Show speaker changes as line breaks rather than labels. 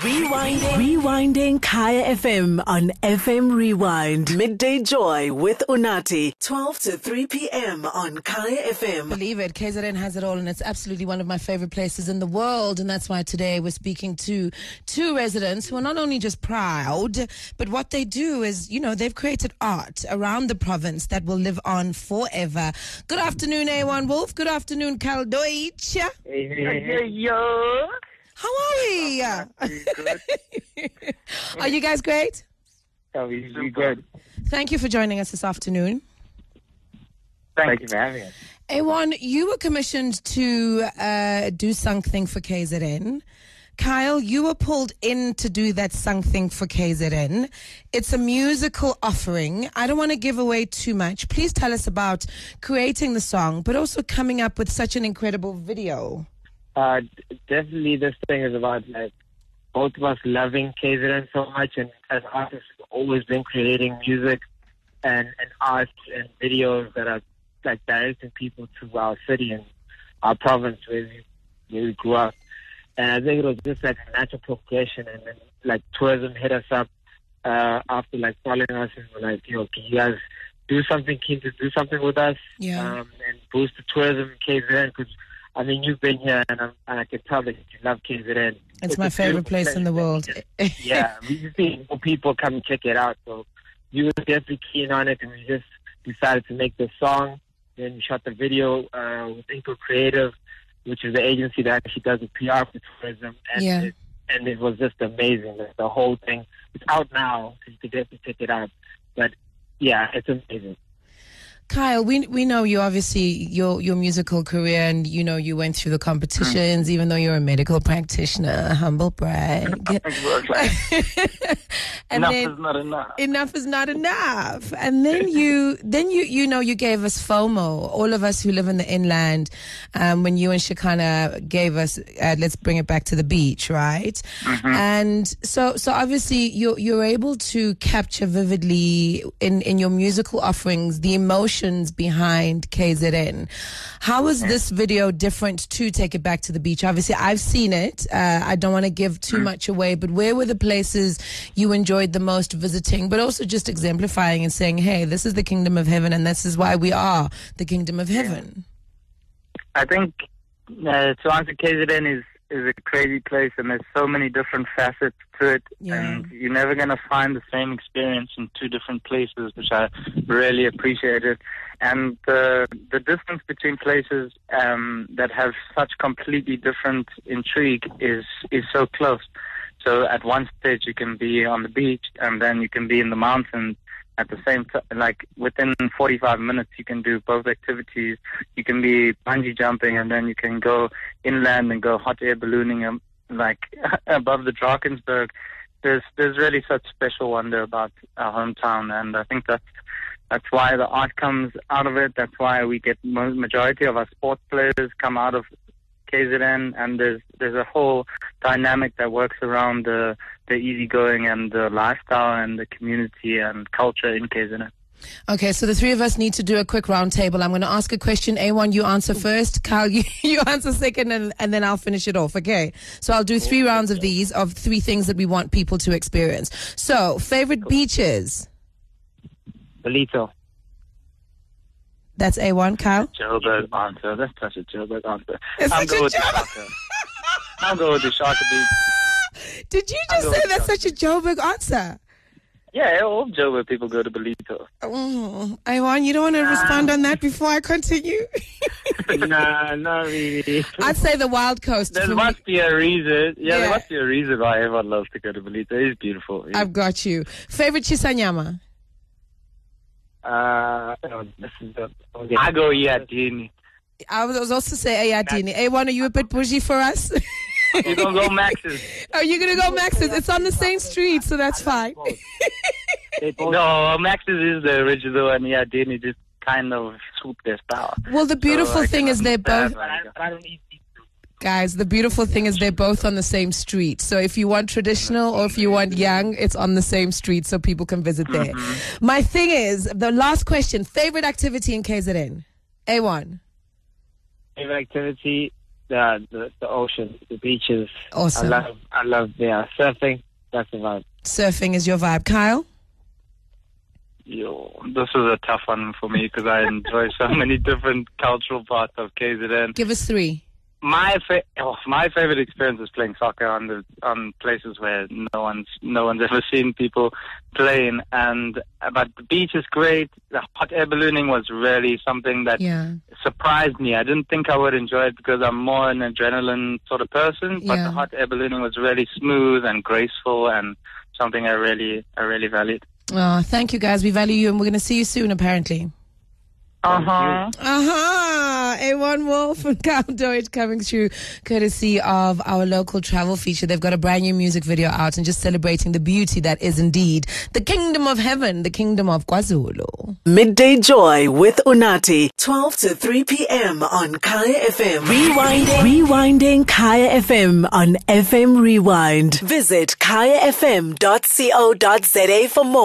Rewinding. Rewinding Kaya FM on FM Rewind. Midday Joy with Unathi. 12 to 3 p.m. on Kaya FM.
Believe it, KZN has it all, and it's absolutely one of my favorite places in the world. And that's why today we're speaking to two residents who are not only just proud, but what they do is, you know, they've created art around the province that will live on forever. Good afternoon, Aewon Wolf. Good afternoon, Kyle Deutsch.
Yo.
How are we?
Good.
Are you guys great?
Oh, we, we good.
Thank you for joining us this afternoon.
Thank, you for having us.
Aewon, you were commissioned to uh, do something for KZN. Kyle, you were pulled in to do that something for KZN. It's a musical offering. I don't want to give away too much. Please tell us about creating the song, but also coming up with such an incredible video.
Uh, definitely, this thing is about like both of us loving KZN so much, and as artists, we've always been creating music and and art and videos that are like directing people to our city and our province where we, where we grew up. And I think it was just like a natural progression, and then like tourism hit us up uh, after like following us and were like, "Yo, can you guys do something? Keen to do something with us?"
Yeah.
um, and boost the tourism in KZN because I mean you've been here and, I'm, and I can tell that you love KZN.
It's my favorite place in the world.
yeah, we just need more people come and check it out. So you were definitely keen on it, and we just decided to make this song. Then we shot the video uh, with Inco Creative, which is the agency that actually does the PR for tourism, and
Yeah.
it, and it was just amazing. The, the whole thing. It's out now, so you can definitely check it out. But yeah, it's amazing.
Kyle, we we know you obviously your your musical career and you know you went through the competitions even though you're a medical practitioner, humble brag. and
enough
then
is not enough.
enough is not enough. And then you then you you know you gave us FOMO, all of us who live in the inland, um, when you and Shekhinah gave us uh, let's bring it back to the beach, right? And so so obviously you're you're able to capture vividly in in your musical offerings the emotions behind KZN. How is this video different to Take It Back to the Beach? Obviously, I've seen it. Uh, I don't want to give too much away, but where were the places you enjoyed the most visiting, but also just exemplifying and saying, hey, this is the kingdom of heaven and this is why we are the kingdom of heaven?
I think uh, to answer KZN is is a crazy place, and there's so many different facets to it,
Yeah.
and you're never gonna find the same experience in two different places, which I really appreciated. And the the difference between places um, that have such completely different intrigue is is so close. So at one stage you can be on the beach, and then you can be in the mountains. At the same time, like within 45 minutes, you can do both activities. You can be bungee jumping, and then you can go inland and go hot air ballooning, um, like above the Drakensberg. There's there's really such special wonder about our hometown, and I think that's that's why the art comes out of it. That's why we get majority of our sports players come out of KZN, and there's there's a whole dynamic that works around the the easygoing and the lifestyle and the community and culture in KZN.
Okay, so the three of us need to do a quick round table. I'm going to ask a question. Aewon, you answer first. Kyle, you, you answer second, and, and then I'll finish it off. Okay. So I'll do three rounds of these, of three things that we want people to experience. So, favorite beaches?
Ballito.
That's Aewon, Kyle.
Joburg answer. That's such a Joburg answer.
It's
I'm
such a
going with
Joburg-
Shaka. I'm going with the Shaka Beach.
Did you just say that's such a Joburg answer?
Yeah, all Joburg people go to Ballito.
Oh, Aewon, you don't want to respond on that before I continue?
nah, not really.
I'd say the Wild Coast.
There
for me.
must be a reason. Yeah,
Yeah.
there must be a reason why everyone loves to go to Ballito. It's beautiful.
I've got you. Favorite Shisanyama?
Uh, this is the. okay.
I go Yadini.
I was also say Eyadini. Aewon, are you a bit bougie for us?
You gonna go Max's?
Are you gonna go Max's? It's on the same street, so that's fine.
No, Max's is the original, and Yadini just kind of swooped their style.
Well, the beautiful
So
thing is they're both
why
But I,
they go.
but I don't eat these two.
guys. The beautiful thing is they're both on the same street. So if you want traditional or if you want young, it's on the same street, so people can visit there. Mm-hmm. My thing is the last question: favorite activity in KZN? Aewon.
Favorite activity? The, the the ocean, the beaches.
Awesome.
I love I love yeah surfing. That's the vibe.
Surfing is your vibe, Kyle.
Yo, this is a tough one for me because I enjoy so many different cultural parts of KZN.
Give us three.
My fa- oh, my favorite experience is playing soccer on the on places where no one's no one's ever seen people playing. And but the beach is great. The hot air ballooning was really something that
Yeah.
surprised me. I didn't think I would enjoy it because I'm more an adrenaline sort of person. But
Yeah.
the hot air ballooning was really smooth and graceful and something I really I really valued.
Oh, thank you guys. We value you and we're going to see you soon, apparently.
Uh huh.
Uh-huh. A one more from Kyle Deutsch coming through courtesy of our local travel feature. They've got a brand new music video out and just celebrating the beauty that is indeed the kingdom of heaven, the kingdom of KwaZulu.
Midday Joy with Unathi. 12 to 3 p.m. on Kaya FM. Rewinding. Rewinding Kaya FM on FM Rewind. Visit kayafm.co.za for more.